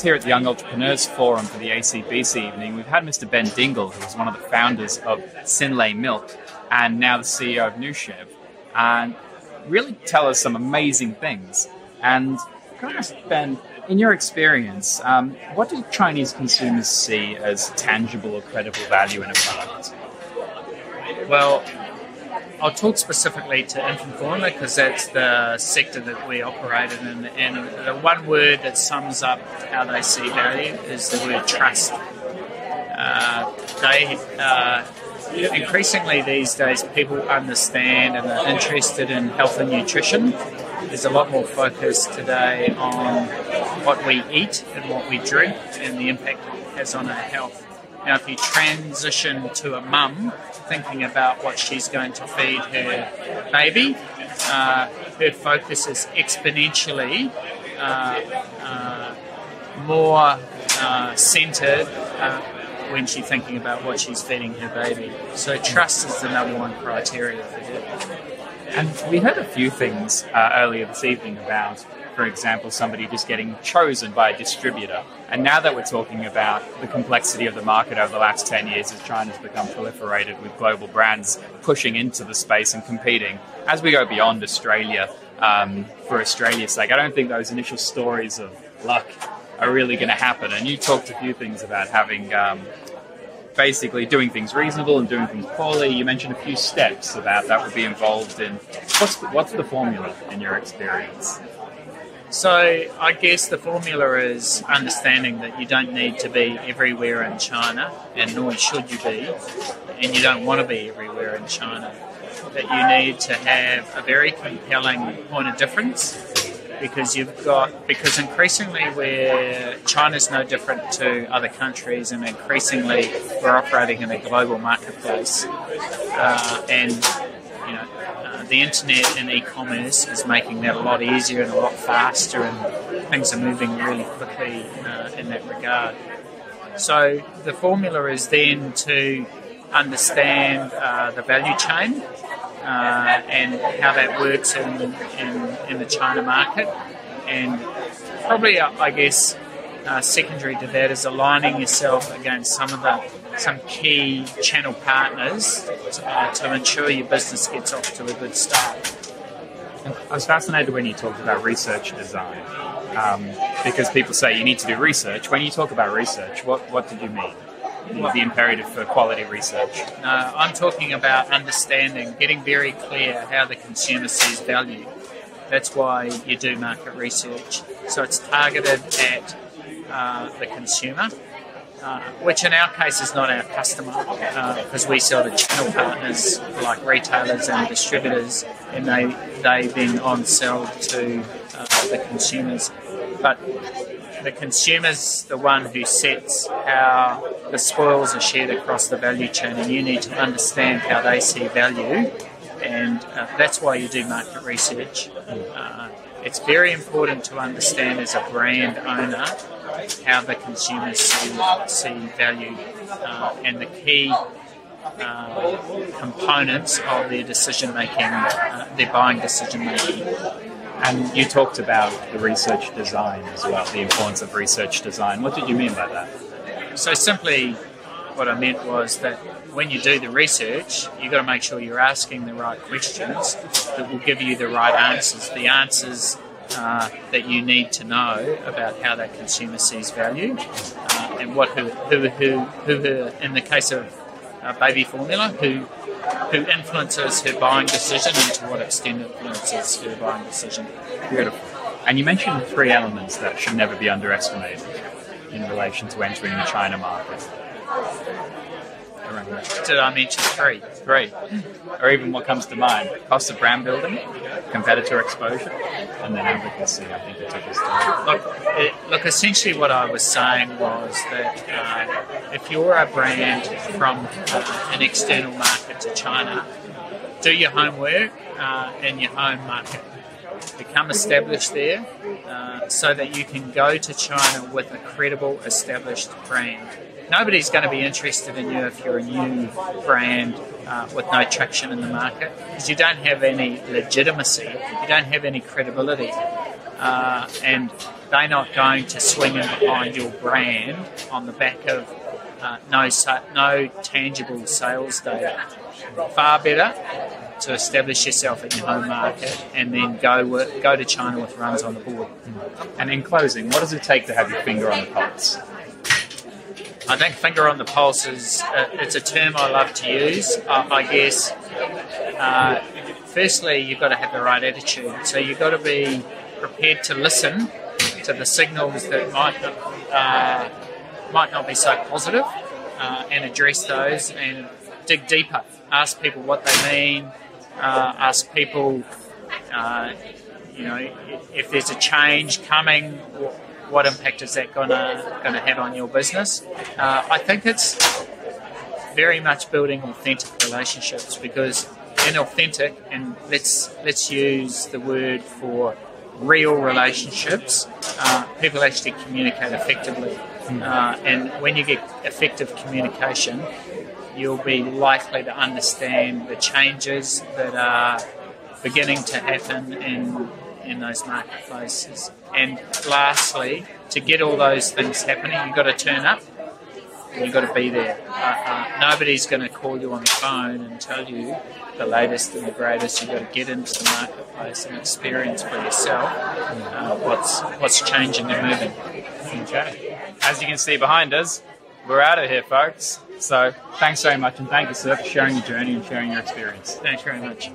here at the Young Entrepreneurs Forum for the ACBC evening. We've had Mr. Ben Dingle, who's one of the founders of Synlait Milk and now the CEO of Nuchev, and really tell us some amazing things. And can I ask Ben, in your experience, um, what do Chinese consumers see as tangible or credible value in a product? Well, I'll talk specifically to infant formula because that's the sector that we operate in, and, the one word that sums up how they see value is the word trust. Uh, they uh, increasingly these days people understand and are interested in health and nutrition. There's a lot more focus today on what we eat and what we drink and the impact it has on our health. Now, if you transition to a mum thinking about what she's going to feed her baby, uh, her focus is exponentially uh, uh, more uh, centered uh, when she's thinking about what she's feeding her baby. So, trust is the number one criteria for her. And we heard a few things uh, earlier this evening about for example, somebody just getting chosen by a distributor. And now that we're talking about the complexity of the market over the last 10 years as China's become proliferated with global brands pushing into the space and competing, as we go beyond Australia, um, for Australia's sake, I don't think those initial stories of luck are really going to happen. And you talked a few things about having. Um, basically doing things reasonable and doing things poorly. You mentioned a few steps about that would be involved in. What's the, what's the formula in your experience? So I guess the formula is understanding that you don't need to be everywhere in China, and nor should you be, and you don't want to be everywhere in China. That you need to have a very compelling point of difference because you've got because increasingly where China's no different to other countries, and increasingly we're operating in a global marketplace, uh, and you know the internet and e-commerce is making that a lot easier and a lot faster, and things are moving really quickly uh, in that regard. So the formula is then to understand uh, the value chain uh, and how that works in, in, in, the China market, and probably, uh, I guess, uh, secondary to that is aligning yourself against some of the some key channel partners uh, to ensure your business gets off to a good start. I was fascinated when you talked about research design um, because people say you need to do research. When you talk about research, what, what did you mean? the imperative for quality research? Uh, I'm talking about understanding, getting very clear how the consumer sees value. That's why you do market research. So it's targeted at uh, the consumer uh, which in our case is not our customer because uh, we sell to channel partners like retailers and distributors, and they they then on sell to uh, the consumers. But the consumer's the one who sets how the spoils are shared across the value chain, and you need to understand how they see value, and uh, that's why you do market research. Uh, it's very important to understand as a brand owner how the consumers see, see value uh, and the key uh, components of their decision making, uh, their buying decision making. And you talked about the research design as well, the importance of research design. What did you mean by that? So, simply, what I meant was that when you do the research, you've got to make sure you're asking the right questions that will give you the right answers. The answers uh, that you need to know about how that consumer sees value uh, and what who, who, who, who, in the case of uh, baby formula, who, who influences her buying decision and to what extent influences her buying decision. Beautiful. And you mentioned three elements that should never be underestimated in relation to entering the China market. Did I mention three? Three. Or even what comes to mind cost of brand building, competitor exposure, and then advocacy, I think it took us to. Look, it, look, essentially what I was saying was that uh, if you're a brand from an external market to China, do your homework uh, in your home market. Become established there uh, so that you can go to China with a credible, established brand nobody's going to be interested in you if you're a new brand uh, with no traction in the market because you don't have any legitimacy, you don't have any credibility. Uh, and they're not going to swing in behind your brand on the back of uh, no no tangible sales data. Far better to establish yourself in your home market and then go work, go to China with runs on the board. And in closing, what does it take to have your finger on the pulse? I think finger on the pulse is uh, it's a term I love to use. I guess uh, firstly you've got to have the right attitude. So you've got to be prepared to listen to the signals that might not, uh, might not be so positive, uh, and address those and dig deeper. Ask people what they mean. Ask people, you know, if there's a change coming what impact is that gonna gonna have on your business? Uh, I think it's very much building authentic relationships because in authentic and let's let's use the word for real relationships, uh, people actually communicate effectively. Hmm. Uh, and when you get effective communication, you'll be likely to understand the changes that are beginning to happen in in those marketplaces. And lastly, to get all those things happening, you've got to turn up. You've got to be there. Uh, uh, nobody's going to call you on the phone and tell you the latest and the greatest. You've got to get into the marketplace and experience for yourself uh, what's what's changing and moving. Okay. As you can see behind us, we're out of here, folks. So thanks very much, and thank you, sir, for sharing your journey and sharing your experience. Thanks very much.